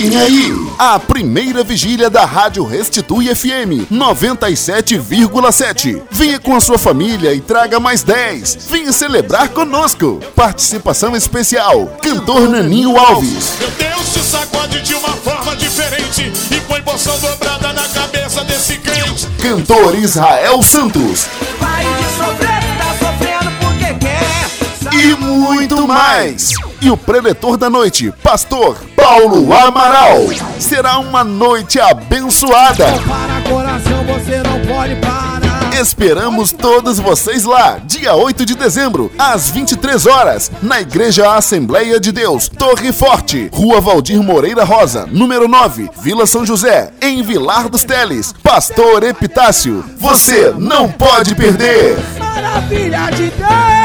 Vem aí, a primeira vigília da Rádio Restitui FM 97,7. Venha com a sua família e traga mais 10. Venha celebrar conosco. Participação especial, cantor Naninho Alves. Meu Deus te sacode de uma forma diferente e põe porção dobrada na cabeça desse crente. Cantor Israel Santos. Muito mais! E o preletor da noite, Pastor Paulo Amaral. Será uma noite abençoada. Esperamos todos vocês lá, dia 8 de dezembro, às 23 horas, na Igreja Assembleia de Deus, Torre Forte, Rua Valdir Moreira Rosa, número 9, Vila São José, em Vilar dos Teles. Pastor Epitácio, você não pode perder! Maravilha de Deus!